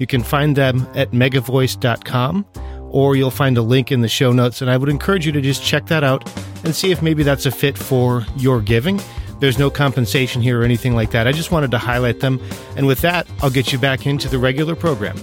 You can find them at megavoice.com or you'll find a link in the show notes. And I would encourage you to just check that out and see if maybe that's a fit for your giving. There's no compensation here or anything like that. I just wanted to highlight them. And with that, I'll get you back into the regular program.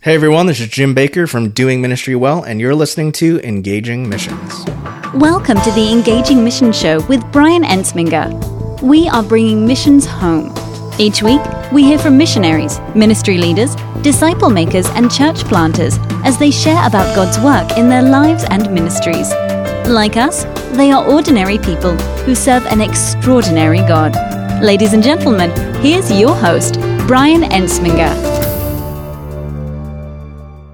Hey everyone, this is Jim Baker from Doing Ministry Well, and you're listening to Engaging Missions. Welcome to the Engaging Mission Show with Brian Ensminger we are bringing missions home. Each week, we hear from missionaries, ministry leaders, disciple makers, and church planters as they share about God's work in their lives and ministries. Like us, they are ordinary people who serve an extraordinary God. Ladies and gentlemen, here's your host, Brian Ensminger.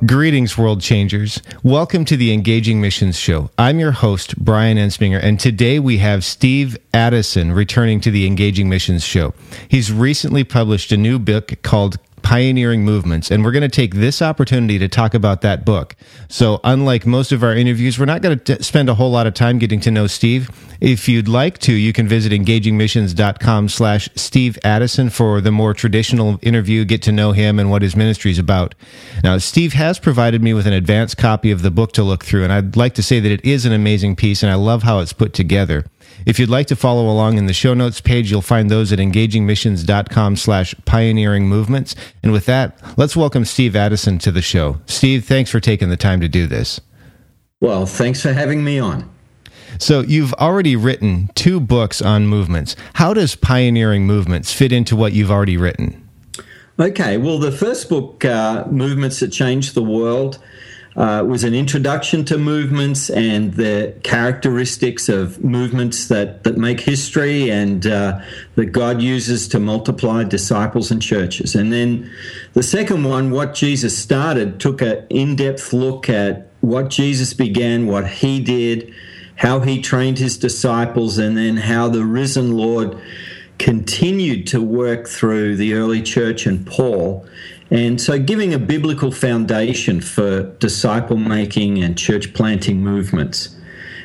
Greetings, world changers. Welcome to the Engaging Missions Show. I'm your host, Brian Ensminger, and today we have Steve Addison returning to the Engaging Missions Show. He's recently published a new book called pioneering movements. And we're going to take this opportunity to talk about that book. So, unlike most of our interviews, we're not going to spend a whole lot of time getting to know Steve. If you'd like to, you can visit engagingmissions.com slash Steve Addison for the more traditional interview, get to know him and what his ministry is about. Now, Steve has provided me with an advanced copy of the book to look through, and I'd like to say that it is an amazing piece, and I love how it's put together. If you'd like to follow along in the show notes page, you'll find those at engagingmissions.com slash pioneering movements. And with that, let's welcome Steve Addison to the show. Steve, thanks for taking the time to do this. Well, thanks for having me on. So, you've already written two books on movements. How does pioneering movements fit into what you've already written? Okay, well, the first book, uh, Movements That Changed the World, uh, was an introduction to movements and the characteristics of movements that, that make history and uh, that God uses to multiply disciples and churches. And then the second one, What Jesus Started, took an in depth look at what Jesus began, what he did, how he trained his disciples, and then how the risen Lord continued to work through the early church and Paul and so, giving a biblical foundation for disciple making and church planting movements.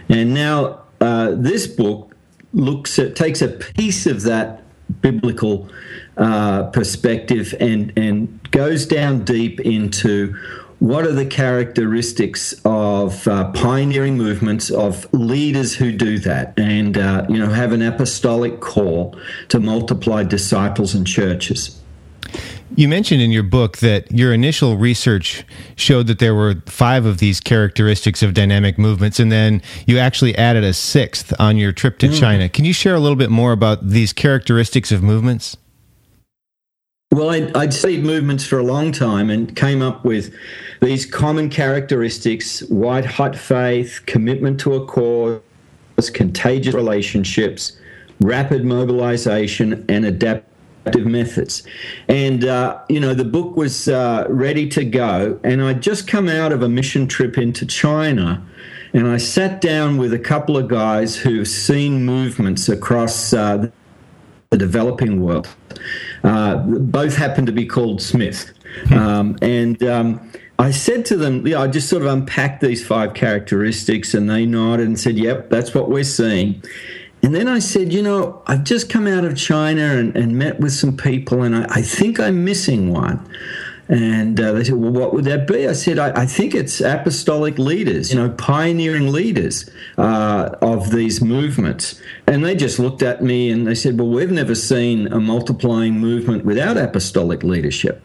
And now, uh, this book looks at, takes a piece of that biblical uh, perspective and, and goes down deep into what are the characteristics of uh, pioneering movements of leaders who do that and uh, you know have an apostolic call to multiply disciples and churches you mentioned in your book that your initial research showed that there were five of these characteristics of dynamic movements, and then you actually added a sixth on your trip to mm. China. Can you share a little bit more about these characteristics of movements? Well, I'd, I'd studied movements for a long time and came up with these common characteristics white hot faith, commitment to a cause, contagious relationships, rapid mobilization, and adapt methods. And, uh, you know, the book was uh, ready to go. And I'd just come out of a mission trip into China. And I sat down with a couple of guys who've seen movements across uh, the developing world. Uh, both happen to be called Smith. Hmm. Um, and um, I said to them, yeah, I just sort of unpacked these five characteristics, and they nodded and said, yep, that's what we're seeing. And then I said, you know, I've just come out of China and, and met with some people, and I, I think I'm missing one. And uh, they said, well, what would that be? I said, I, I think it's apostolic leaders, you know, pioneering leaders uh, of these movements. And they just looked at me and they said, well, we've never seen a multiplying movement without apostolic leadership.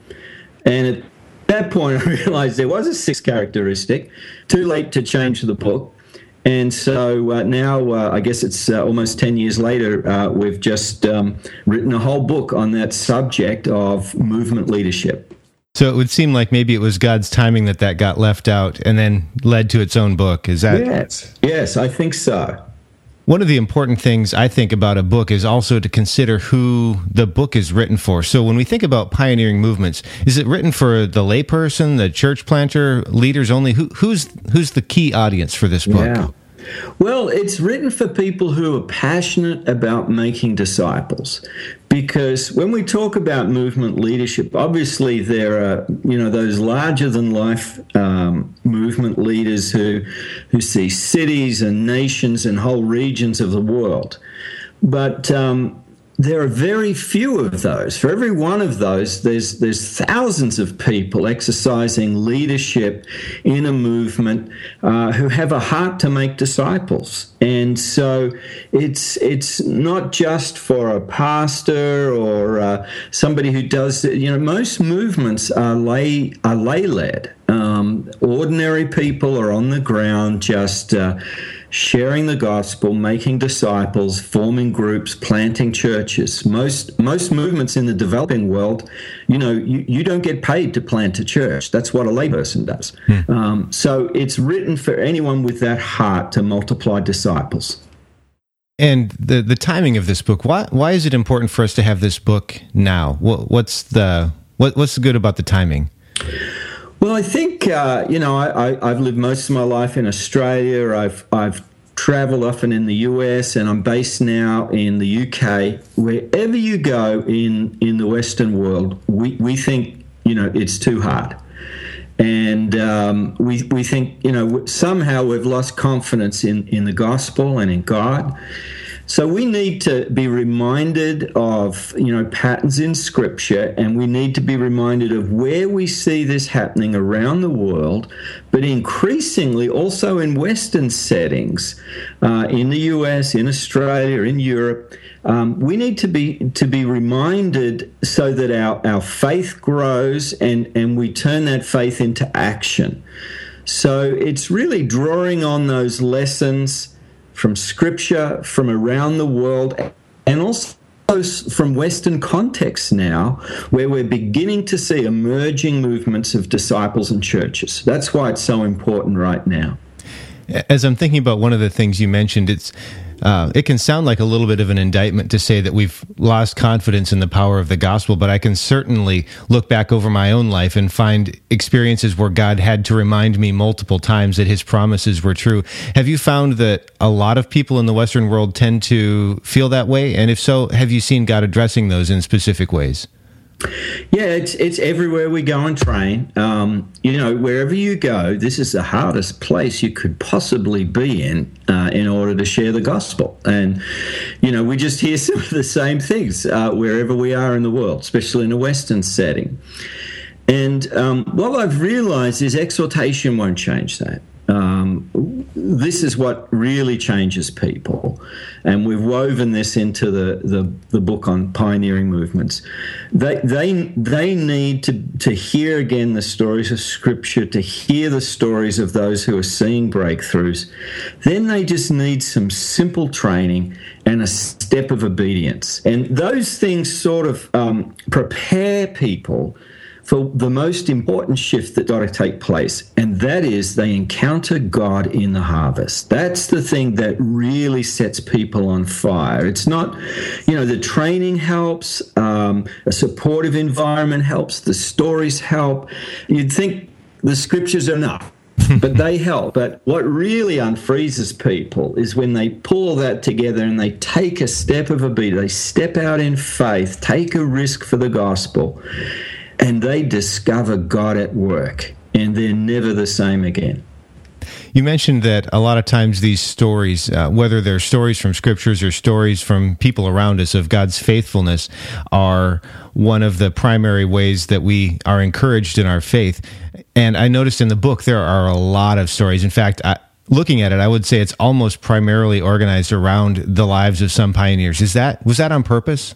And at that point, I realized there was a sixth characteristic. Too late to change the book. And so uh, now, uh, I guess it's uh, almost 10 years later, uh, we've just um, written a whole book on that subject of movement leadership. So it would seem like maybe it was God's timing that that got left out and then led to its own book. Is that? Yes, yes, I think so. One of the important things I think about a book is also to consider who the book is written for. So when we think about pioneering movements, is it written for the layperson, the church planter, leaders only? Who, who's who's the key audience for this book? Yeah. Well, it's written for people who are passionate about making disciples. Because when we talk about movement leadership, obviously there are, you know, those larger than life um, movement leaders who, who see cities and nations and whole regions of the world. But um, there are very few of those. For every one of those, there's there's thousands of people exercising leadership in a movement uh, who have a heart to make disciples. And so it's it's not just for a pastor or uh, somebody who does. You know, most movements are lay are lay led. Um, ordinary people are on the ground just. Uh, sharing the gospel, making disciples, forming groups, planting churches. Most most movements in the developing world, you know, you, you don't get paid to plant a church. That's what a layperson does. Hmm. Um, so it's written for anyone with that heart to multiply disciples. And the the timing of this book. Why why is it important for us to have this book now? What, what's the what, what's good about the timing? Well, I think uh, you know I, have lived most of my life in Australia. I've I've traveled often in the US, and I'm based now in the UK. Wherever you go in in the Western world, we we think you know it's too hard, and um, we we think you know somehow we've lost confidence in in the gospel and in God. So we need to be reminded of, you know, patterns in scripture and we need to be reminded of where we see this happening around the world, but increasingly also in Western settings, uh, in the US, in Australia, in Europe. Um, we need to be to be reminded so that our, our faith grows and, and we turn that faith into action. So it's really drawing on those lessons from scripture from around the world and also from Western contexts now, where we're beginning to see emerging movements of disciples and churches. That's why it's so important right now. As I'm thinking about one of the things you mentioned, it's uh, it can sound like a little bit of an indictment to say that we've lost confidence in the power of the gospel, but I can certainly look back over my own life and find experiences where God had to remind me multiple times that his promises were true. Have you found that a lot of people in the Western world tend to feel that way? And if so, have you seen God addressing those in specific ways? Yeah, it's it's everywhere we go and train. Um, you know, wherever you go, this is the hardest place you could possibly be in uh, in order to share the gospel. And you know, we just hear some of the same things uh, wherever we are in the world, especially in a Western setting. And um, what I've realized is exhortation won't change that. Um, this is what really changes people. And we've woven this into the, the, the, book on pioneering movements. They, they, they need to, to hear again the stories of Scripture, to hear the stories of those who are seeing breakthroughs. Then they just need some simple training and a step of obedience. And those things sort of um, prepare people for the most important shift that got to take place, and that is they encounter God in the harvest. That's the thing that really sets people on fire. It's not, you know, the training helps, um, a supportive environment helps, the stories help. You'd think the scriptures are enough. but they help. But what really unfreezes people is when they pull that together and they take a step of obedience, they step out in faith, take a risk for the gospel, and they discover God at work, and they're never the same again. You mentioned that a lot of times these stories, uh, whether they're stories from scriptures or stories from people around us of God's faithfulness, are one of the primary ways that we are encouraged in our faith. And I noticed in the book there are a lot of stories. In fact, I, looking at it, I would say it's almost primarily organized around the lives of some pioneers. Is that was that on purpose?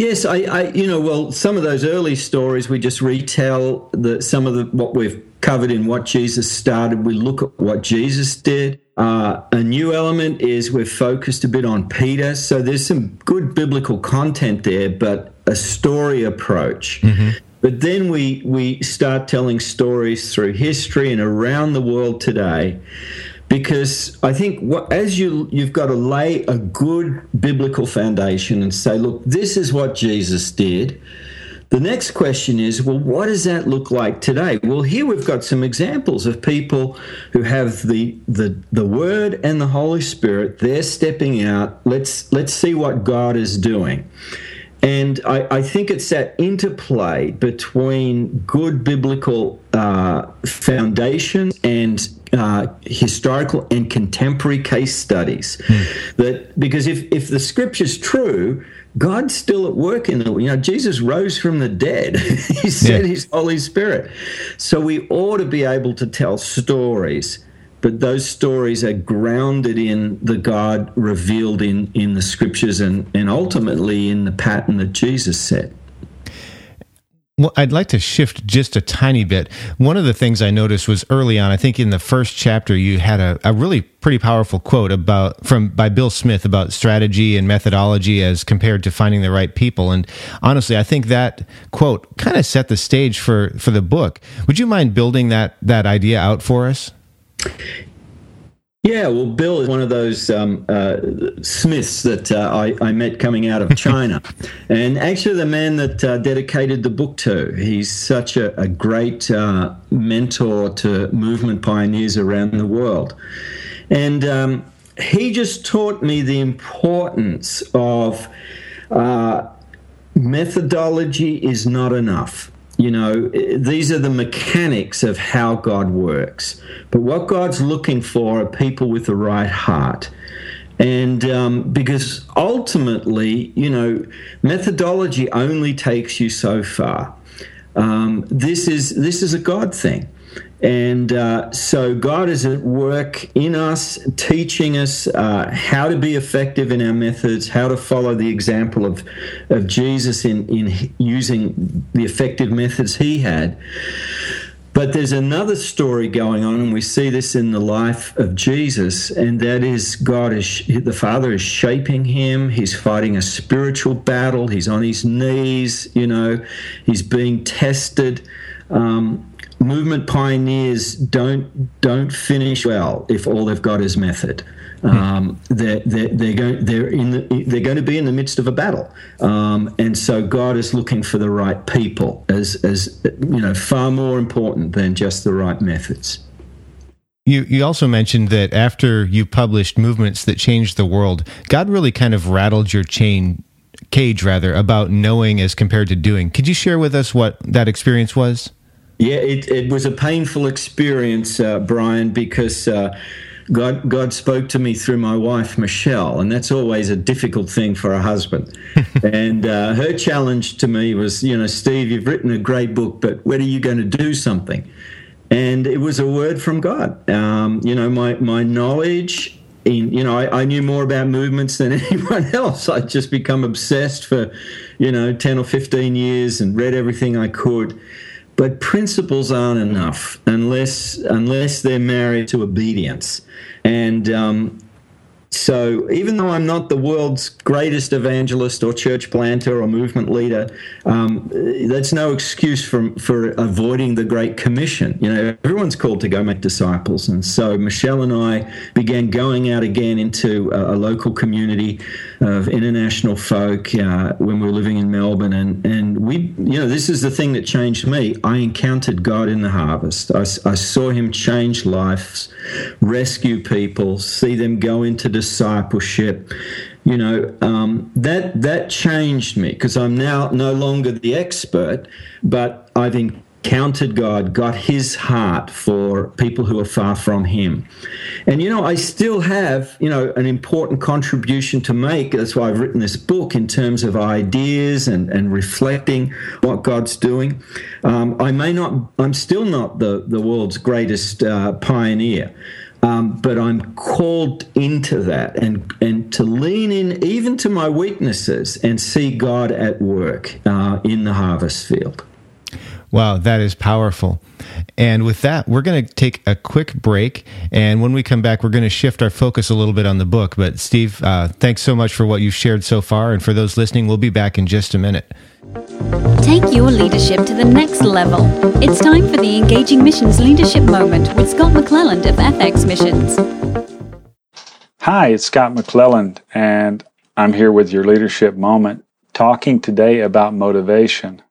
Yes, I, I, you know, well, some of those early stories we just retell the some of the what we've covered in what Jesus started. We look at what Jesus did. Uh, a new element is we're focused a bit on Peter, so there's some good biblical content there, but a story approach. Mm-hmm. But then we we start telling stories through history and around the world today because I think what, as you you've got to lay a good biblical foundation and say, look, this is what Jesus did. The next question is, well, what does that look like today? Well, here we've got some examples of people who have the the the Word and the Holy Spirit. They're stepping out. Let's let's see what God is doing. And I, I, think it's that interplay between good biblical uh, foundation and uh, historical and contemporary case studies. Mm. That because if if the scripture's true, God's still at work in the you know Jesus rose from the dead. he sent yeah. His Holy Spirit, so we ought to be able to tell stories but those stories are grounded in the God revealed in, in the scriptures and, and ultimately in the pattern that Jesus set. Well, I'd like to shift just a tiny bit. One of the things I noticed was early on, I think in the first chapter, you had a, a really pretty powerful quote about from by Bill Smith about strategy and methodology as compared to finding the right people. And honestly, I think that quote kind of set the stage for, for the book. Would you mind building that that idea out for us? Yeah, well, Bill is one of those um, uh, Smiths that uh, I, I, met coming out of China, and actually the man that uh, dedicated the book to. He's such a, a great uh, mentor to movement pioneers around the world, and um, he just taught me the importance of uh, methodology is not enough you know, these are the mechanics of how God works. But what God's looking for are people with the right heart. And um, because ultimately, you know, methodology only takes you so far. Um, this is this is a God thing. And uh, so God is at work in us, teaching us uh, how to be effective in our methods, how to follow the example of, of Jesus in, in using the effective methods he had. But there's another story going on, and we see this in the life of Jesus, and that is God is the Father is shaping him. He's fighting a spiritual battle. He's on his knees, you know, he's being tested. Um, movement pioneers don't don't finish well if all they've got is method. Um, they're, they're, they're, going, they're, in the, they're going to be in the midst of a battle. Um, and so God is looking for the right people as, as, you know, far more important than just the right methods. You, you also mentioned that after you published Movements That Changed the World, God really kind of rattled your chain cage rather about knowing as compared to doing. Could you share with us what that experience was? Yeah, it, it was a painful experience, uh, Brian, because uh, God God spoke to me through my wife Michelle, and that's always a difficult thing for a husband. and uh, her challenge to me was, you know, Steve, you've written a great book, but when are you going to do something? And it was a word from God. Um, you know, my my knowledge. In, you know, I, I knew more about movements than anyone else. I'd just become obsessed for, you know, 10 or 15 years and read everything I could. But principles aren't enough unless unless they're married to obedience. And um, so, even though I'm not the world's greatest evangelist or church planter or movement leader, um, that's no excuse for, for avoiding the Great Commission. You know, everyone's called to go make disciples. And so, Michelle and I began going out again into a, a local community of international folk uh, when we were living in Melbourne. And, and we, you know, this is the thing that changed me. I encountered God in the harvest, I, I saw Him change lives, rescue people, see them go into discipleship. You know, um, that that changed me because I'm now no longer the expert, but I've encountered God, got His heart for people who are far from Him. And you know, I still have you know an important contribution to make. That's why I've written this book in terms of ideas and and reflecting what God's doing. Um, I may not, I'm still not the the world's greatest uh, pioneer. Um, but I'm called into that and, and to lean in even to my weaknesses and see God at work uh, in the harvest field. Wow, that is powerful. And with that, we're going to take a quick break. And when we come back, we're going to shift our focus a little bit on the book. But, Steve, uh, thanks so much for what you've shared so far. And for those listening, we'll be back in just a minute. Take your leadership to the next level. It's time for the Engaging Missions Leadership Moment with Scott McClelland of FX Missions. Hi, it's Scott McClelland, and I'm here with your Leadership Moment talking today about motivation.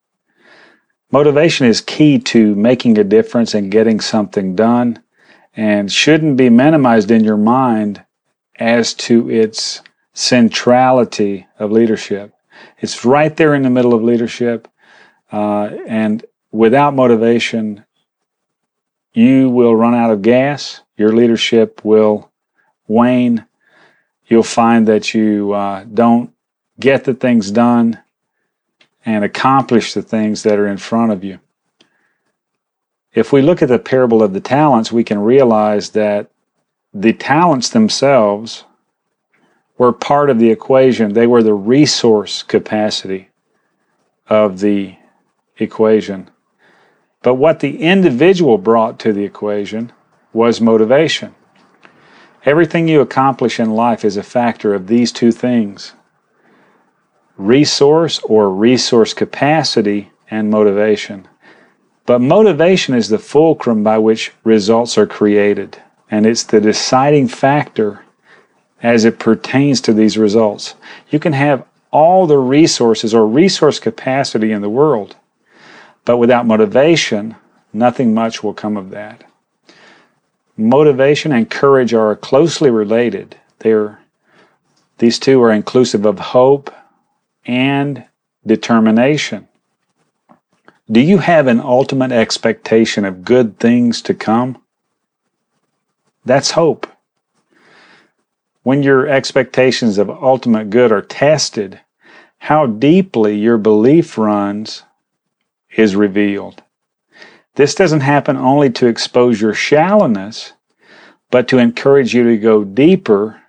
Motivation is key to making a difference and getting something done and shouldn't be minimized in your mind as to its centrality of leadership. It's right there in the middle of leadership. Uh, and without motivation, you will run out of gas. Your leadership will wane. You'll find that you uh, don't get the things done and accomplish the things that are in front of you. If we look at the parable of the talents, we can realize that the talents themselves were part of the equation. They were the resource capacity of the equation. But what the individual brought to the equation was motivation. Everything you accomplish in life is a factor of these two things resource or resource capacity and motivation. But motivation is the fulcrum by which results are created, and it's the deciding factor as it pertains to these results. You can have all the resources or resource capacity in the world, but without motivation, nothing much will come of that. Motivation and courage are closely related. They're, these two are inclusive of hope and determination. Do you have an ultimate expectation of good things to come? That's hope. When your expectations of ultimate good are tested, how deeply your belief runs is revealed. This doesn't happen only to expose your shallowness, but to encourage you to go deeper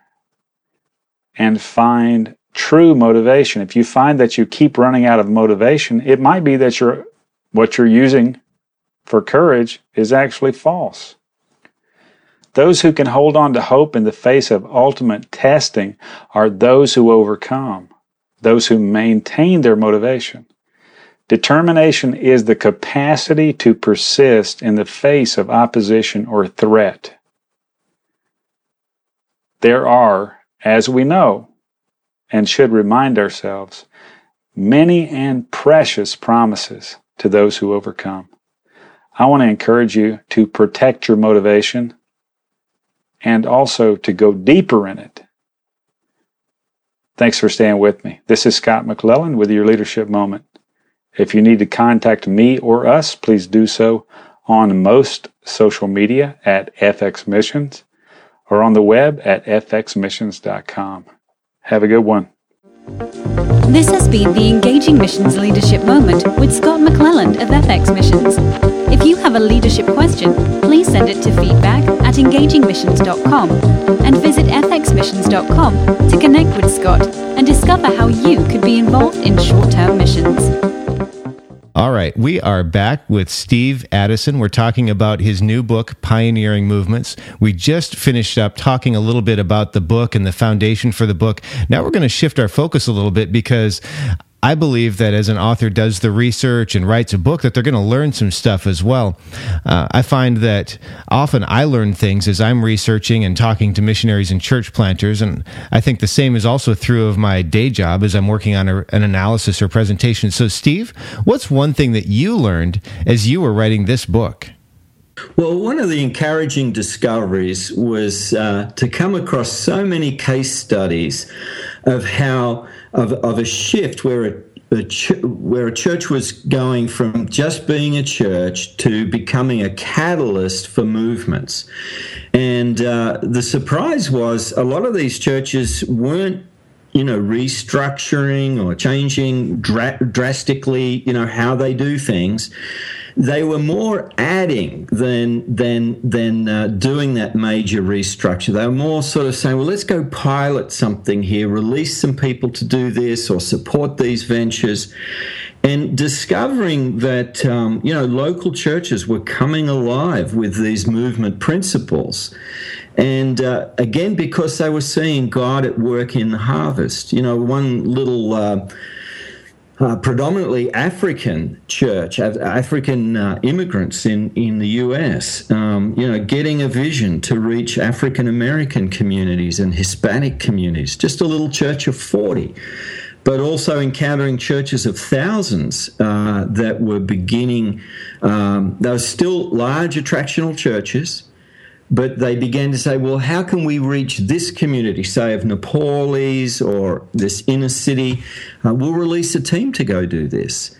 and find true motivation. If you find that you keep running out of motivation, it might be that you're, what you're using for courage is actually false. Those who can hold on to hope in the face of ultimate testing are those who overcome, those who maintain their motivation. Determination is the capacity to persist in the face of opposition or threat. There are, as we know, and should remind ourselves, many and precious promises to those who overcome. I want to encourage you to protect your motivation and also to go deeper in it. Thanks for staying with me. This is Scott McClelland with your Leadership Moment. If you need to contact me or us, please do so on most social media at FX Missions or on the web at fxmissions.com. Have a good one. This has been the Engaging Missions Leadership Moment with Scott McClelland of FX Missions. If you have a leadership question, please send it to feedback at engagingmissions.com and visit fxmissions.com to connect with Scott and discover how you could be involved in short term missions. All right, we are back with Steve Addison. We're talking about his new book, Pioneering Movements. We just finished up talking a little bit about the book and the foundation for the book. Now we're going to shift our focus a little bit because I believe that as an author does the research and writes a book, that they're going to learn some stuff as well. Uh, I find that often I learn things as I'm researching and talking to missionaries and church planters, and I think the same is also true of my day job as I'm working on a, an analysis or presentation. So, Steve, what's one thing that you learned as you were writing this book? Well, one of the encouraging discoveries was uh, to come across so many case studies of how of, of a shift where a, a ch- where a church was going from just being a church to becoming a catalyst for movements. And uh, the surprise was a lot of these churches weren't you know restructuring or changing dra- drastically you know how they do things they were more adding than than than uh, doing that major restructure. They were more sort of saying, "Well, let's go pilot something here, release some people to do this, or support these ventures." And discovering that um, you know local churches were coming alive with these movement principles, and uh, again because they were seeing God at work in the harvest. You know, one little. Uh, uh, predominantly African church, African uh, immigrants in, in the US, um, you know, getting a vision to reach African American communities and Hispanic communities, just a little church of 40. But also encountering churches of thousands uh, that were beginning, um, still large attractional churches, but they began to say, well, how can we reach this community, say of Nepalese or this inner city? Uh, we'll release a team to go do this.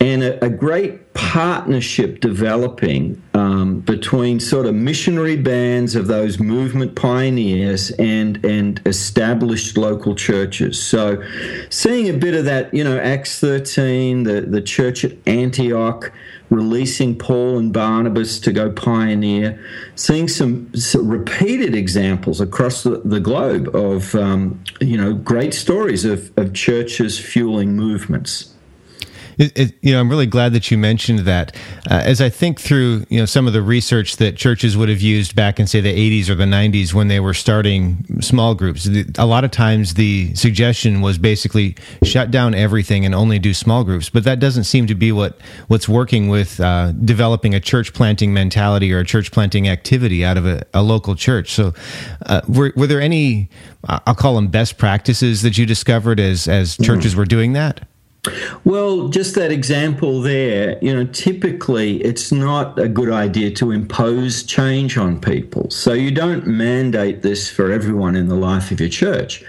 And a, a great partnership developing um, between sort of missionary bands of those movement pioneers and and established local churches. So, seeing a bit of that, you know, Acts 13, the, the church at Antioch, releasing Paul and Barnabas to go pioneer, seeing some, some repeated examples across the, the globe of, um, you know, great stories of, of churches fueling movements. It, it, you know, I'm really glad that you mentioned that. Uh, as I think through, you know, some of the research that churches would have used back in, say, the 80s or the 90s when they were starting small groups, a lot of times the suggestion was basically shut down everything and only do small groups. But that doesn't seem to be what what's working with uh, developing a church planting mentality or a church planting activity out of a, a local church. So, uh, were, were there any, I'll call them best practices that you discovered as as churches mm-hmm. were doing that? Well, just that example there, you know, typically it's not a good idea to impose change on people. So you don't mandate this for everyone in the life of your church.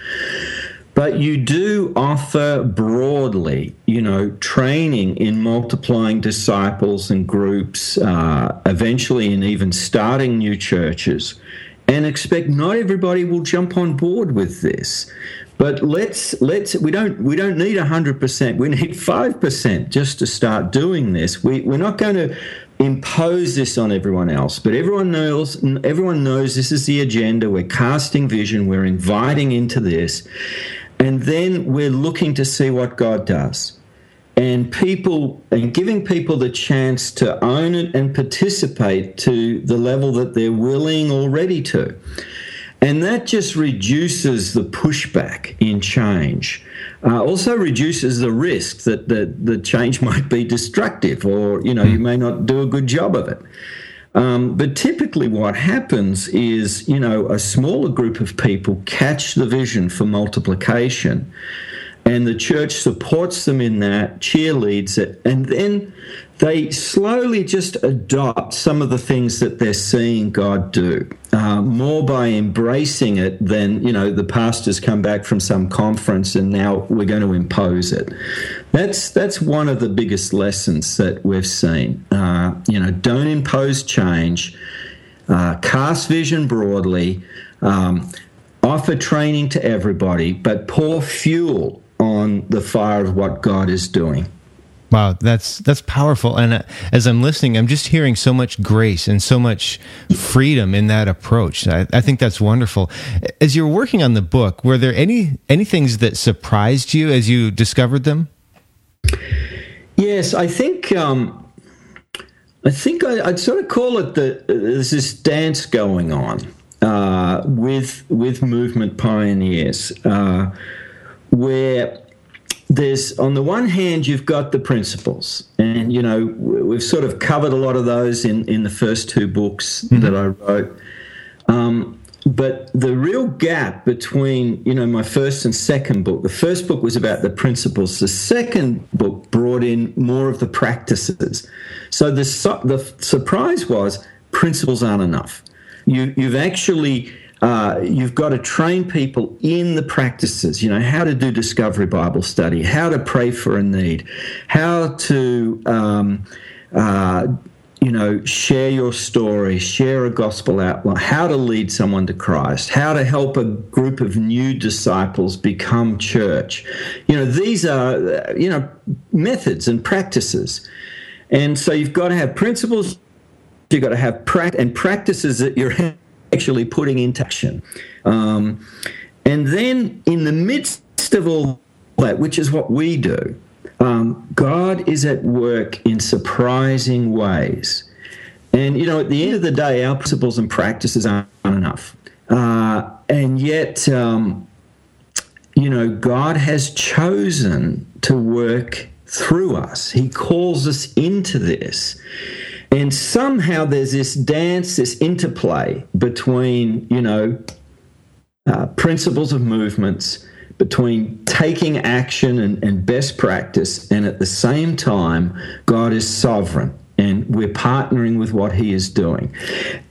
But you do offer broadly, you know, training in multiplying disciples and groups, uh, eventually in even starting new churches, and expect not everybody will jump on board with this. But let's let's we don't we don't need hundred percent. We need five percent just to start doing this. We we're not going to impose this on everyone else, but everyone knows everyone knows this is the agenda. We're casting vision. We're inviting into this, and then we're looking to see what God does. And people and giving people the chance to own it and participate to the level that they're willing or ready to. And that just reduces the pushback in change. Uh, also reduces the risk that the, the change might be destructive or, you know, you may not do a good job of it. Um, but typically, what happens is, you know, a smaller group of people catch the vision for multiplication, and the church supports them in that, cheerleads it, and then they slowly just adopt some of the things that they're seeing God do, uh, more by embracing it than, you know, the pastors come back from some conference and now we're going to impose it. That's, that's one of the biggest lessons that we've seen. Uh, you know, don't impose change, uh, cast vision broadly, um, offer training to everybody, but pour fuel on the fire of what God is doing. Wow, that's that's powerful. And uh, as I'm listening, I'm just hearing so much grace and so much freedom in that approach. I, I, think that's wonderful. As you're working on the book, were there any any things that surprised you as you discovered them? Yes, I think um, I think I, would sort of call it the there's this dance going on uh, with with movement pioneers uh, where there's on the one hand you've got the principles. And you know we've sort of covered a lot of those in in the first two books mm-hmm. that i wrote. Um, but the real gap between you know my first and second book the first book was about the principles. The second book brought in more of the practices. So the the surprise was principles aren't enough. You you've actually uh, you've got to train people in the practices, you know, how to do discovery Bible study, how to pray for a need, how to, um, uh, you know, share your story, share a gospel outline, how to lead someone to Christ, how to help a group of new disciples become church. You know, these are, you know, methods and practices. And so you've got to have principles, you've got to have pra- and practices that you're actually putting into action. Um, and then in the midst of all that, which is what we do, um, God is at work in surprising ways. And, you know, at the end of the day, our principles and practices aren't enough. Uh, and yet, um, you know, God has chosen to work through us. He calls us into this. And somehow there's this dance, this interplay between, you know, uh, principles of movements, between taking action and, and best practice, and at the same time, God is sovereign and we're partnering with what he is doing.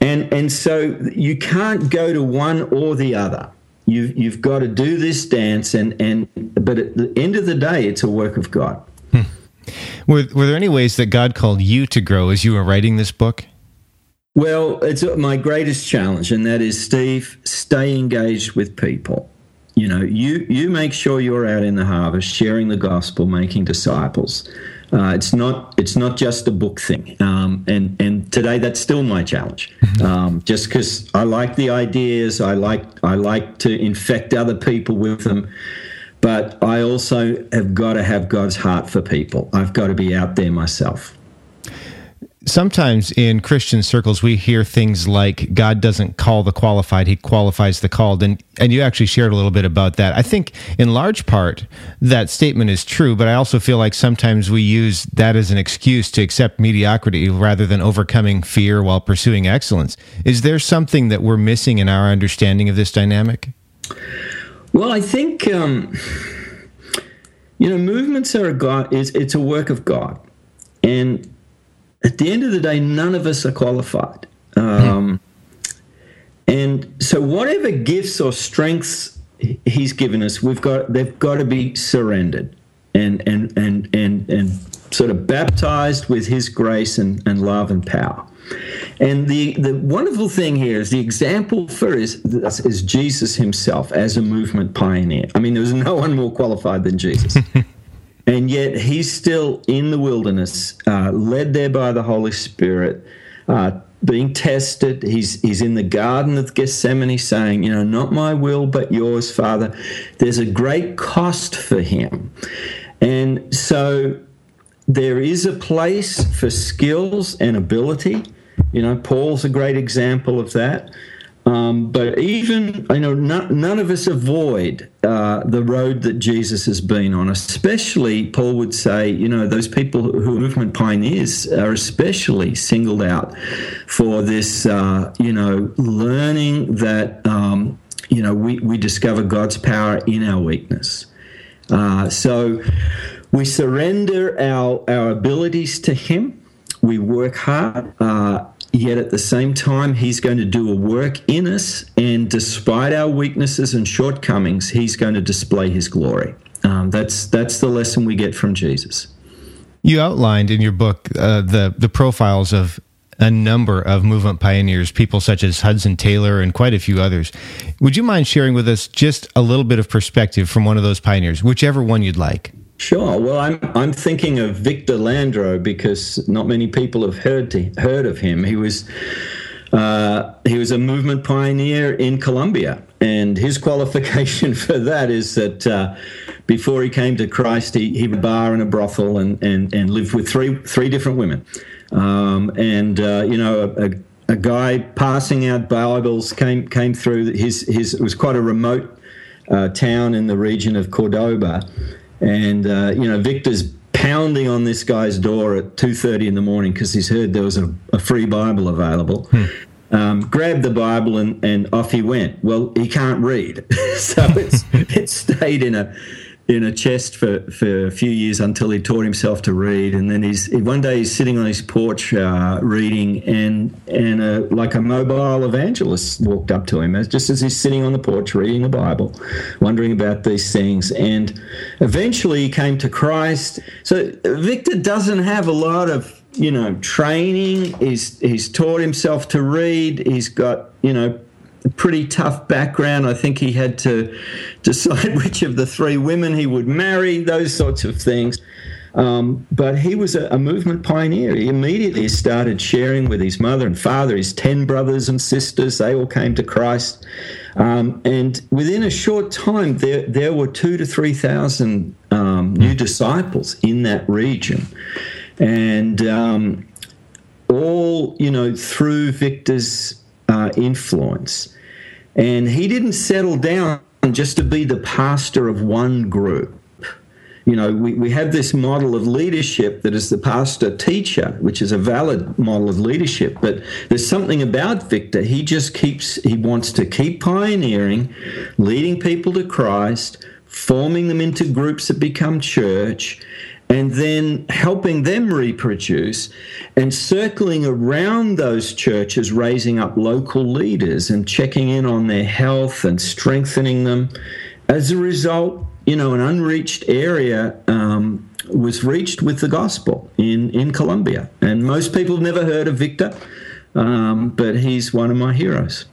And and so you can't go to one or the other. You've you've got to do this dance and and but at the end of the day it's a work of God. Hmm. Were were there any ways that God called you to grow as you were writing this book? Well, it's my greatest challenge and that is Steve, stay engaged with people. You know, you you make sure you're out in the harvest sharing the gospel, making disciples uh, it's not it's not just a book thing, um, and and today that's still my challenge. Mm-hmm. Um, just because I like the ideas, I like I like to infect other people with them, but I also have got to have God's heart for people. I've got to be out there myself sometimes in Christian circles we hear things like God doesn't call the qualified, he qualifies the called. And and you actually shared a little bit about that. I think in large part that statement is true, but I also feel like sometimes we use that as an excuse to accept mediocrity rather than overcoming fear while pursuing excellence. Is there something that we're missing in our understanding of this dynamic? Well, I think um, you know movements are a God. It's, it's a work of God, and at the end of the day, none of us are qualified. Um, and so, whatever gifts or strengths He's given us, we've got they've got to be surrendered and and and and and sort of baptized with His grace and, and love and power. And the, the wonderful thing here is the example for is, is Jesus himself as a movement pioneer. I mean, there was no one more qualified than Jesus. And yet he's still in the wilderness, uh, led there by the Holy Spirit, uh, being tested. He's, he's in the Garden of Gethsemane saying, You know, not my will, but yours, Father. There's a great cost for him. And so there is a place for skills and ability. You know, Paul's a great example of that. Um, but even, you know, none, none of us avoid uh, the road that Jesus has been on. Especially, Paul would say, you know, those people who are movement pioneers are especially singled out for this, uh, you know, learning that, um, you know, we, we discover God's power in our weakness. Uh, so we surrender our, our abilities to Him. We work hard uh, Yet at the same time, He's going to do a work in us, and despite our weaknesses and shortcomings, He's going to display His glory. Um, that's that's the lesson we get from Jesus. You outlined in your book uh, the the profiles of a number of movement pioneers, people such as Hudson Taylor and quite a few others. Would you mind sharing with us just a little bit of perspective from one of those pioneers, whichever one you'd like? Sure. Well, I'm I'm thinking of Victor Landero because not many people have heard to, heard of him. He was uh, he was a movement pioneer in Colombia, and his qualification for that is that uh, before he came to Christ, he he bar in a brothel and and and lived with three three different women, um, and uh, you know a, a a guy passing out Bibles came came through. His his it was quite a remote uh, town in the region of Cordoba, and uh, you know Victor's pounding on this guy's door at two thirty in the morning because he's heard there was a, a free Bible available. Hmm. Um, grabbed the Bible and, and off he went. Well, he can't read, so it's it stayed in a in a chest for, for a few years until he taught himself to read. And then he's one day he's sitting on his porch uh, reading, and and a, like a mobile evangelist walked up to him as just as he's sitting on the porch reading the Bible, wondering about these things. And eventually he came to Christ. So Victor doesn't have a lot of you know training. He's he's taught himself to read. He's got you know pretty tough background. I think he had to decide which of the three women he would marry, those sorts of things. Um, but he was a, a, movement pioneer. He immediately started sharing with his mother and father, his 10 brothers and sisters. They all came to Christ. Um, and within a short time, there, there were two to 3,000 um, new disciples in that region. And um, all, you know, through Victor's uh, influence. And he didn't settle down just to be the pastor of one group. you know, we, we have this model of leadership that is the pastor teacher, which is a valid model of leadership. But there's something about Victor. He just keeps, he wants to keep pioneering, leading people to Christ, forming them into groups that become church, and then helping them reproduce and circling around those churches, raising up local leaders and checking in on their health and strengthening them. As a result, you know, an unreached area um, was reached with the gospel in, in Colombia. And most people have never heard of Victor, um, but he's one of my heroes.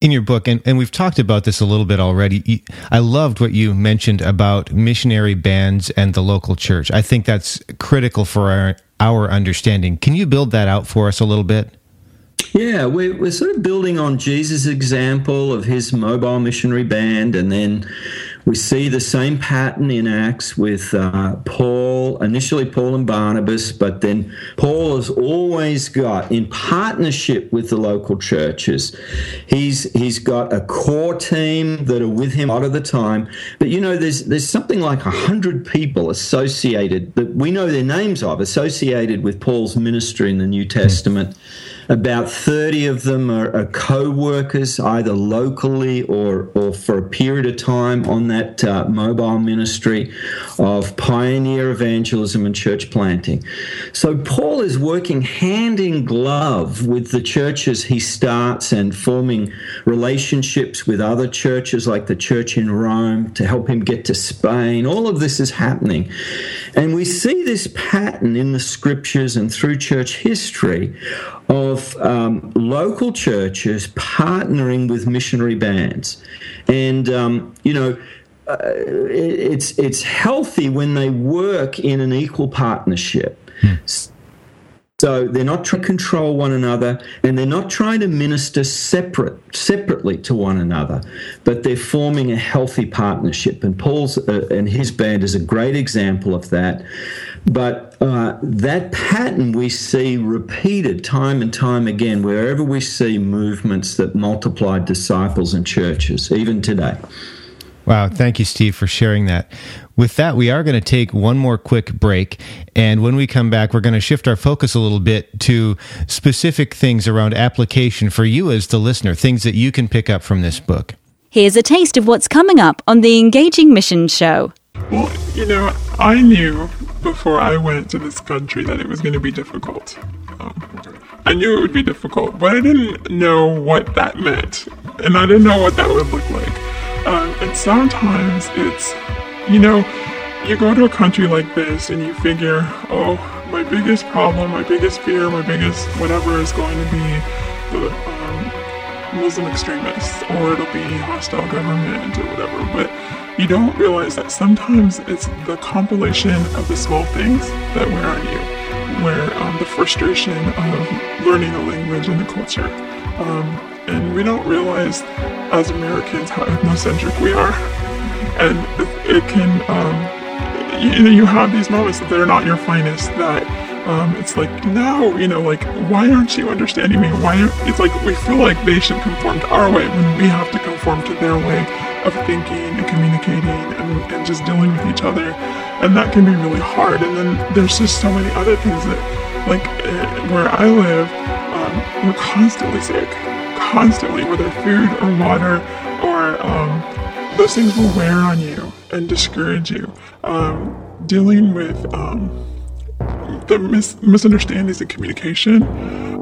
In your book, and, and we've talked about this a little bit already, I loved what you mentioned about missionary bands and the local church. I think that's critical for our, our understanding. Can you build that out for us a little bit? Yeah, we're, we're sort of building on Jesus' example of his mobile missionary band, and then we see the same pattern in Acts with uh, Paul, initially Paul and Barnabas, but then Paul has always got, in partnership with the local churches, he's he's got a core team that are with him a lot of the time. But you know, there's there's something like a hundred people associated that we know their names of, associated with Paul's ministry in the New Testament. Mm-hmm about 30 of them are, are co workers, either locally or, or for a period of time on that uh, mobile ministry of pioneer evangelism and church planting. So Paul is working hand in glove with the churches he starts and forming relationships with other churches like the church in Rome to help him get to Spain. All of this is happening. And we see this pattern in the scriptures and through church history of um, local churches partnering with missionary bands. And, um, you know, uh, it's, it's healthy when they work in an equal partnership. Hmm. So they're not trying to control one another and they're not trying to minister separate separately to one another, but they're forming a healthy partnership. And Paul's uh, and his band is a great example of that. But uh, that pattern we see repeated time and time again wherever we see movements that multiply disciples and churches, even today. Wow. Thank you, Steve, for sharing that. With that, we are going to take one more quick break. And when we come back, we're going to shift our focus a little bit to specific things around application for you as the listener, things that you can pick up from this book. Here's a taste of what's coming up on the Engaging Mission Show. Well, you know, I knew before I went to this country that it was going to be difficult. Um, I knew it would be difficult, but I didn't know what that meant. And I didn't know what that would look like. Um, and sometimes it's, you know, you go to a country like this and you figure, oh, my biggest problem, my biggest fear, my biggest whatever is going to be the um, Muslim extremists or it'll be hostile government or whatever. But you don't realize that sometimes it's the compilation of the small things that wear on you, where um, the frustration of learning a language and the culture. Um, and we don't realize as Americans how ethnocentric we are. And it, can, um, you, you have these moments that they're not your finest, that um, it's like, no, you know, like, why aren't you understanding me? Why? It's like we feel like they should conform to our way when we have to conform to their way of thinking and communicating and, and just dealing with each other. And that can be really hard. And then there's just so many other things that, like, uh, where I live, um, we're constantly sick constantly, whether food or water or um, those things will wear on you and discourage you. Um, dealing with um, the mis- misunderstandings in communication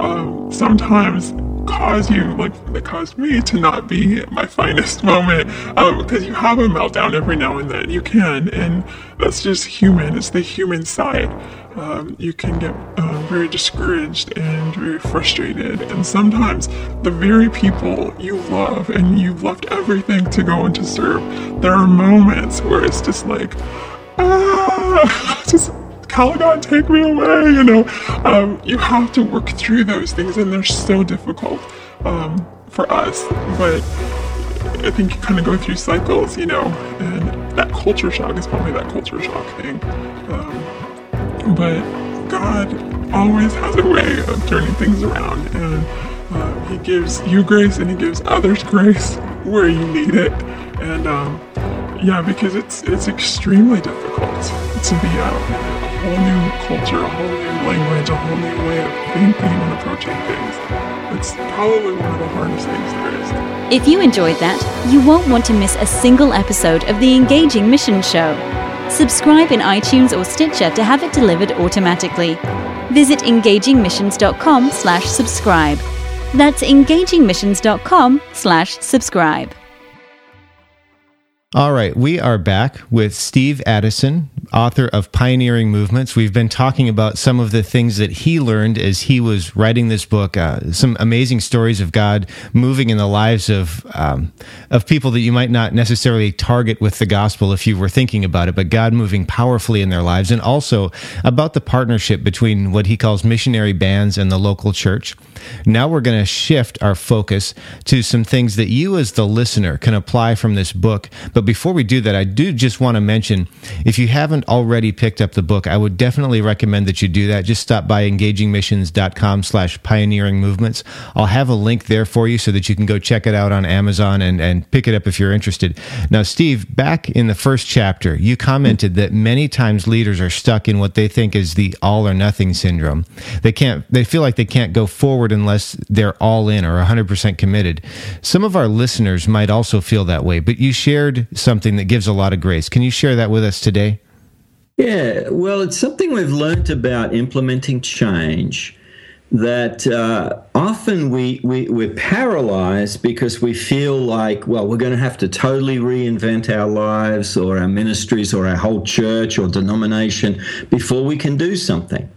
um, sometimes cause you, like that caused me to not be at my finest moment because um, you have a meltdown every now and then. You can, and that's just human. It's the human side. Um, you can get uh, very discouraged and very frustrated. And sometimes the very people you love and you've left everything to go and to serve, there are moments where it's just like, ah, just Calgon, take me away, you know. Um, you have to work through those things, and they're so difficult um, for us. But I think you kind of go through cycles, you know, and that culture shock is probably that culture shock thing. Um, but God always has a way of turning things around, and uh, He gives you grace and He gives others grace where you need it. And um, yeah, because it's it's extremely difficult to be a, a whole new culture, a whole new language, a whole new way of thinking and approaching things. It's probably one of the hardest things there is. If you enjoyed that, you won't want to miss a single episode of the Engaging Mission Show. Subscribe in iTunes or Stitcher to have it delivered automatically. Visit engagingmissions.com slash subscribe. That's engagingmissions.com slash subscribe. All right, we are back with Steve Addison, author of Pioneering Movements. We've been talking about some of the things that he learned as he was writing this book. Uh, some amazing stories of God moving in the lives of um, of people that you might not necessarily target with the gospel if you were thinking about it, but God moving powerfully in their lives, and also about the partnership between what he calls missionary bands and the local church. Now we're going to shift our focus to some things that you, as the listener, can apply from this book. But before we do that, I do just want to mention if you haven't already picked up the book, I would definitely recommend that you do that. Just stop by engagingmissions.com slash pioneering movements. I'll have a link there for you so that you can go check it out on Amazon and, and pick it up if you're interested. Now, Steve, back in the first chapter, you commented that many times leaders are stuck in what they think is the all or nothing syndrome. They can't, they feel like they can't go forward unless they're all in or 100% committed. Some of our listeners might also feel that way, but you shared something that gives a lot of grace. Can you share that with us today? Yeah, well, it's something we've learned about implementing change that uh, often we, we, we're paralyzed because we feel like, well, we're going to have to totally reinvent our lives or our ministries or our whole church or denomination before we can do something.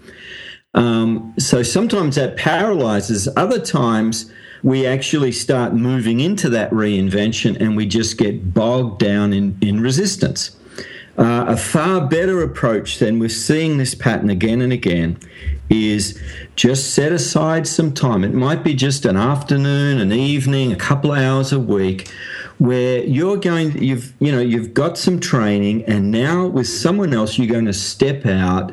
Um, so sometimes that paralyzes. Other times we actually start moving into that reinvention and we just get bogged down in, in resistance. Uh, a far better approach than we're seeing this pattern again and again is just set aside some time. It might be just an afternoon, an evening, a couple of hours a week where you're going you've you know you've got some training and now with someone else you're going to step out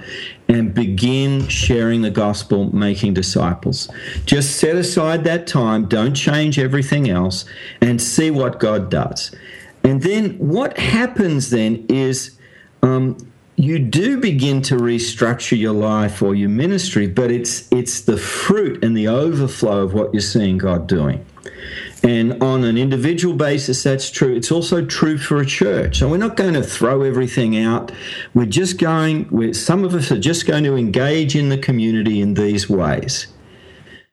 and begin sharing the gospel making disciples just set aside that time don't change everything else and see what god does and then what happens then is um, you do begin to restructure your life or your ministry but it's it's the fruit and the overflow of what you're seeing god doing and on an individual basis, that's true. It's also true for a church. So we're not going to throw everything out. We're just going, we're, some of us are just going to engage in the community in these ways.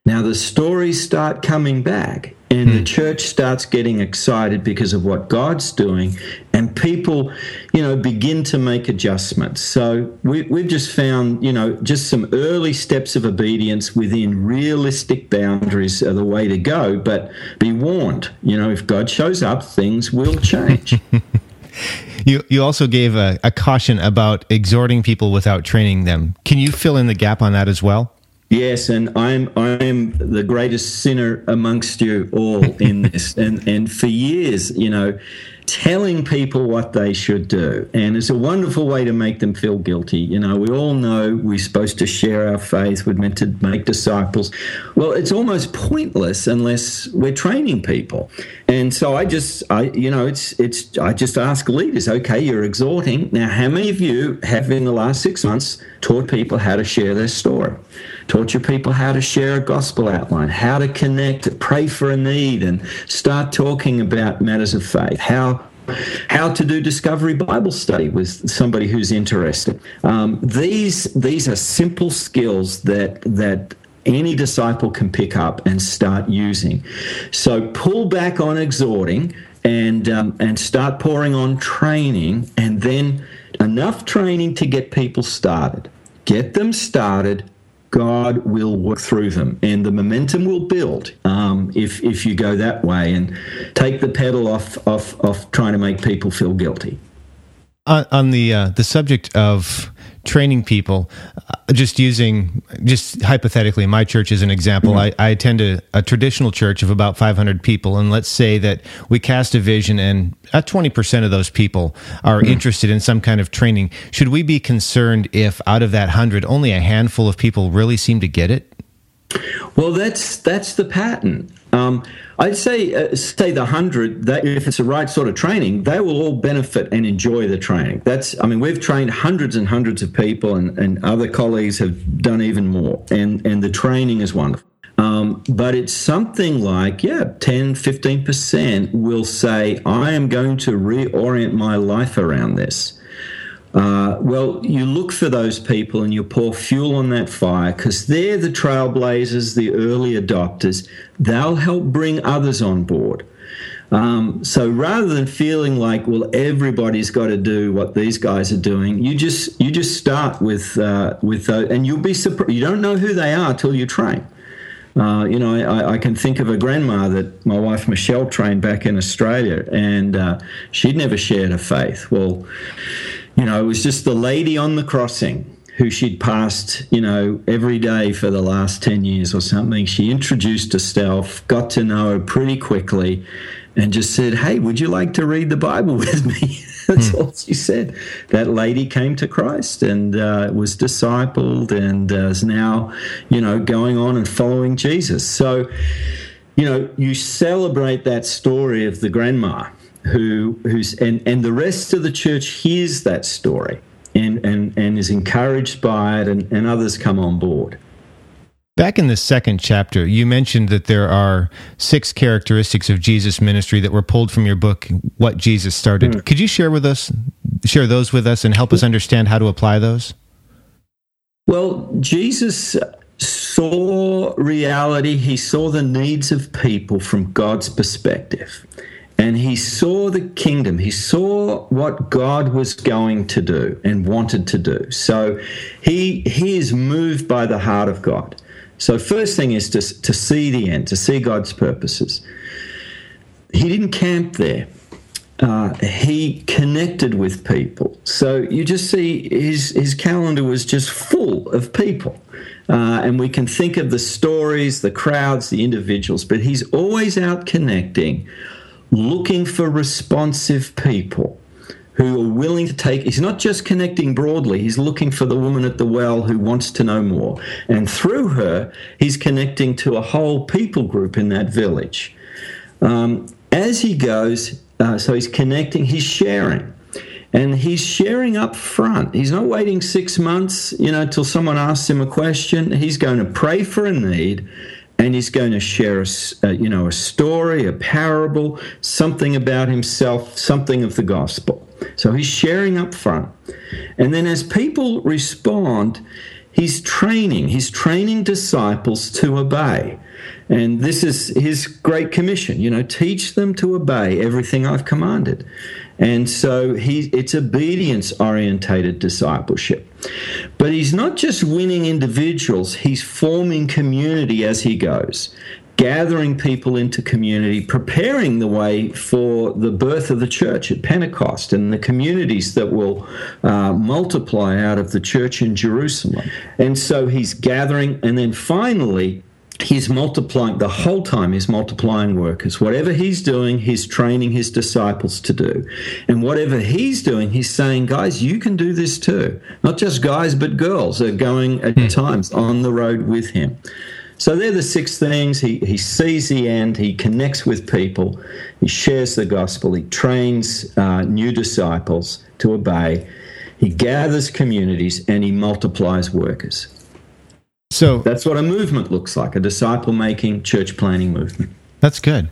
Now the stories start coming back, and the hmm. church starts getting excited because of what God's doing, and people, you know, begin to make adjustments. So we, we've just found, you know, just some early steps of obedience within realistic boundaries are the way to go. But be warned, you know, if God shows up, things will change. you you also gave a, a caution about exhorting people without training them. Can you fill in the gap on that as well? Yes, and I'm I'm the greatest sinner amongst you all in this, and and for years, you know, telling people what they should do. And it's a wonderful way to make them feel guilty. You know, we all know we're supposed to share our faith, we're meant to make disciples. Well, it's almost pointless unless we're training people. And so I just, I, you know, it's, it's, I just ask leaders, okay, you're exhorting. Now, how many of you have in the last six months taught people how to share their story? Taught your people how to share a gospel outline, how to connect, pray for a need, and start talking about matters of faith, how how to do discovery Bible study with somebody who's interested. Um, these these are simple skills that that any disciple can pick up and start using. So pull back on exhorting and um, and start pouring on training, and then enough training to get people started. Get them started God will work through them, and the momentum will build um, if if you go that way and take the pedal off off off trying to make people feel guilty. On, on the uh, the subject of training people uh, just using just hypothetically my church as an example mm-hmm. I, I, attend a, a, traditional church of about 500 people and let's say that we cast a vision and at 20% of those people are mm-hmm. interested in some kind of training should we be concerned if out of that 100 only a handful of people really seem to get it Well, that's that's the pattern. Um, I'd say uh, say the hundred. That if it's the right sort of training, they will all benefit and enjoy the training. That's I mean we've trained hundreds and hundreds of people, and, and other colleagues have done even more, and and the training is wonderful. Um, but it's something like, yeah, 10, 15% will say, I am going to reorient my life around this. Uh, well, you look for those people and you pour fuel on that fire because they're the trailblazers, the early adopters. They'll help bring others on board. Um, so rather than feeling like, well, everybody's got to do what these guys are doing, you just you just start with uh, with uh, and you'll be surprised. You don't know who they are till you train. Uh, you know, I, I, can think of a grandma that my wife Michelle trained back in Australia, and uh, she'd never shared her faith. Well, you know, it was just the lady on the crossing who she'd passed, you know, every day for the last 10 years or something. She introduced herself, got to know her pretty quickly, and just said, Hey, would you like to read the Bible with me? That's hmm. all she said. That lady came to Christ and uh, was discipled and uh, is now, you know, going on and following Jesus. So, you know, you celebrate that story of the grandma who who's and, and the rest of the church hears that story and, and, and is encouraged by it and, and others come on board. Back in the second chapter, you mentioned that there are six characteristics of Jesus' ministry that were pulled from your book, What Jesus Started. Mm. Could you share with us, share those with us, and help us understand how to apply those? Well, Jesus saw reality. He saw the needs of people from God's perspective and he saw the kingdom. He saw what God was going to do and wanted to do. So he he is moved by the heart of God. So first thing is to to see the end, to see God's purposes. He didn't camp there. Uh, he connected with people. So you just see his his calendar was just full of people. Uh, and we can think of the stories, the crowds, the individuals, but he's always out connecting looking for responsive people who are willing to take he's not just connecting broadly he's looking for the woman at the well who wants to know more. And through her he's connecting to a whole people group in that village. Um, as he goes uh, so he's connecting he's sharing. And he's sharing up front. He's not waiting six months you know till someone asks him a question. He's going to pray for a need and he's going to share a, a, uh, you know a story, a parable, something about himself, something of the gospel. So he's sharing up front, and then as people respond, he's training. He's training disciples to obey. And this is his great commission, you know, teach them to obey everything I've commanded. And so he, it's obedience orientated discipleship. But he's not just winning individuals, he's forming community as he goes, gathering people into community, preparing the way for the birth of the church at Pentecost and the communities that will uh, multiply out of the church in Jerusalem. And so he's gathering, and then finally, he's multiplying the whole time he's multiplying workers. Whatever he's doing he's training his disciples to do. And whatever he's doing he's saying guys you can do this too. Not just guys but girls are going at hmm. times on the road with him. So they're the six things. He, he sees the end. He connects with people. He shares the gospel. He trains uh, new disciples to obey. He gathers communities and he multiplies workers so that's what a movement looks like a disciple making church planting movement. That's good.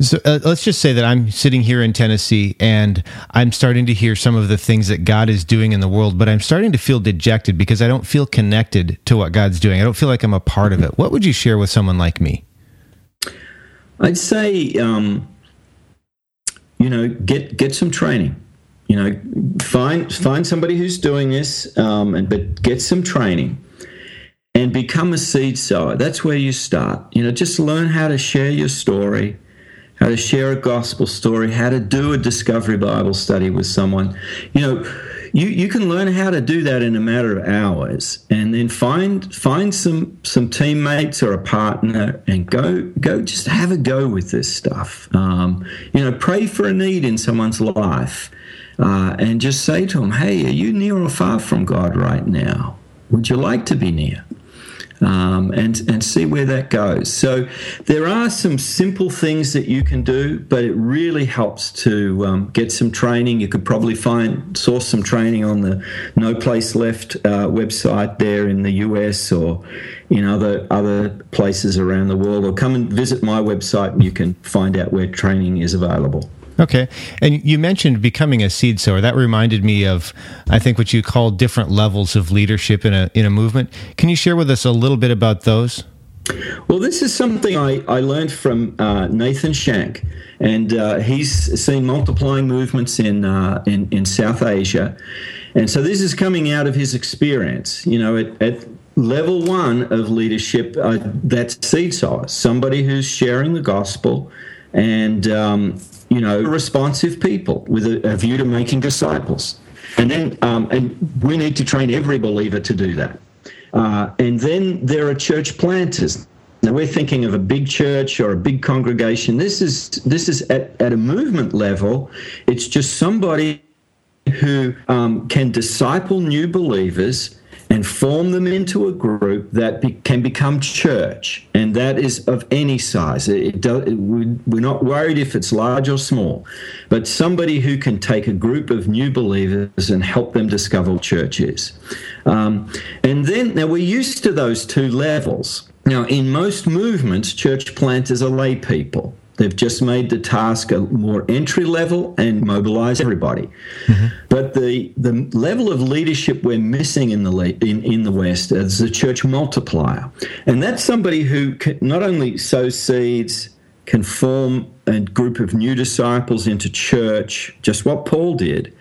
So uh, let's just say that I'm sitting here in Tennessee and I'm starting to hear some of the things that God is doing in the world, but I'm starting to feel dejected because I don't feel connected to what God's doing. I don't feel like I'm a part of it. What would you share with someone like me? I'd say, um, you know, get get some training. You know, find find somebody who's doing this, um, and but get some training and become a seed sower. That's where you start. You know, just learn how to share your story, how to share a gospel story, how to do a discovery Bible study with someone. You know, you, you can learn how to do that in a matter of hours and then find find some some teammates or a partner and go go just have a go with this stuff um, you know pray for a need in someone's life uh, and just say to them hey are you near or far from god right now would you like to be near um, and and see where that goes. So there are some simple things that you can do, but it really helps to um, get some training. You could probably find source some training on the No Place Left uh, website there in the US or in other other places around the world, or come and visit my website and you can find out where training is available. Okay. And you mentioned becoming a seed sower. That reminded me of, I think, what you call different levels of leadership in a, in a movement. Can you share with us a little bit about those? Well, this is something I, I learned from uh, Nathan Shank, and uh, he's seen multiplying movements in, uh, in, in South Asia. And so this is coming out of his experience. You know, at, at level one of leadership, uh, that's seed sower, somebody who's sharing the gospel and um, you know, responsive people with a, a view to making disciples. And then, um, and we need to train every believer to do that. Uh, and then there are church planters. Now we're thinking of a big church or a big congregation. This is this is at, at a movement level. It's just somebody who um, can disciple new believers and form them into a group that be, can become church, and that is of any size. It, it, we're not worried if it's large or small, but somebody who can take a group of new believers and help them discover churches. Um, and then, now we're used to those two levels. Now, in most movements, church planters are lay people. They've just made the task a more entry level and mobilize everybody. Mm-hmm. But the the level of leadership we're missing in the in, in the West is the church multiplier, and that's somebody who can not only sows seeds, can form a group of new disciples into church, just what Paul did,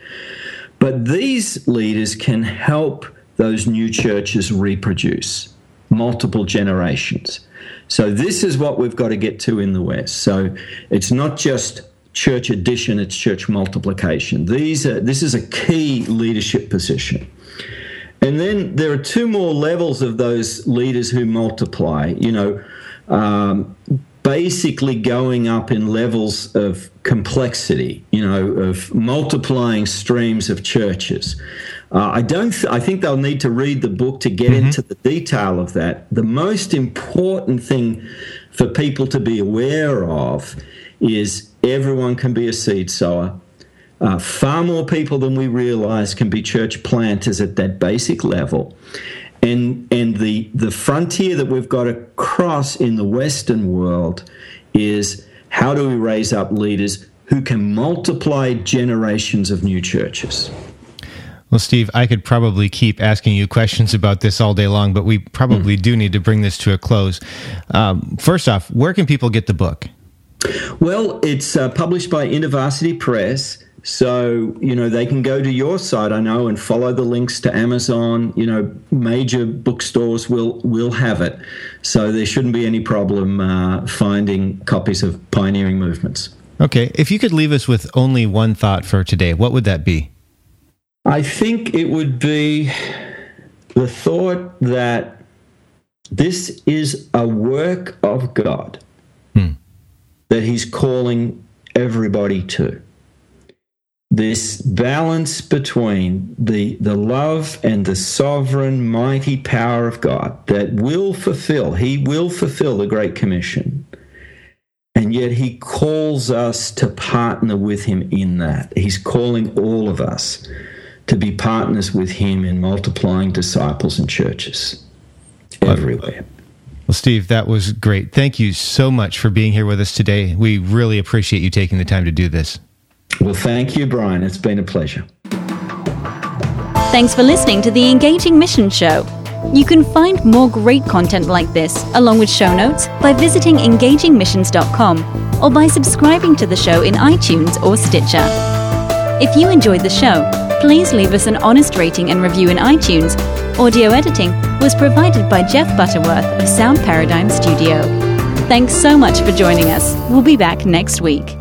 but these leaders can help those new churches reproduce multiple generations. So this is what we've got to get to in the West. So it's not just church addition, it's church multiplication. These are, this is a key leadership position. And then there are two more levels of those leaders who multiply, you know, um, basically going up in levels of complexity, you know, of multiplying streams of churches. Uh, I don't. Th- I think they'll need to read the book to get mm-hmm. into the detail of that. The most important thing for people to be aware of is everyone can be a seed sower. Uh, far more people than we realize can be church planters at that basic level. And, and the, the frontier that we've got to cross in the Western world is how do we raise up leaders who can multiply generations of new churches? Well, Steve, I could probably keep asking you questions about this all day long, but we probably mm. do need to bring this to a close. Um, first off, where can people get the book? Well, it's uh, published by InterVarsity Press. So, you know, they can go to your site, I know, and follow the links to Amazon. You know, major bookstores will will have it. So there shouldn't be any problem uh, finding copies of Pioneering Movements. Okay. If you could leave us with only one thought for today, what would that be? I think it would be the thought that this is a work of God hmm. that He's calling everybody to. This balance between the, the love and the sovereign, mighty power of God that will fulfill, He will fulfill the Great Commission. And yet He calls us to partner with Him in that. He's calling all of us to be partners with him in multiplying disciples and churches everywhere. Well, Steve, that was great. Thank you so much for being here with us today. We really appreciate you taking the time to do this. Well, thank you, Brian. It's been a pleasure. Thanks for listening to the Engaging Mission Show. You can find more great content like this, along with show notes, by visiting engagingmissions.com or by subscribing to the show in iTunes or Stitcher. If you enjoyed the show, please leave us an honest rating and review in iTunes. Audio editing was provided by Jeff Butterworth of Sound Paradigm Studio. Thanks so much for joining us. We'll be back next week.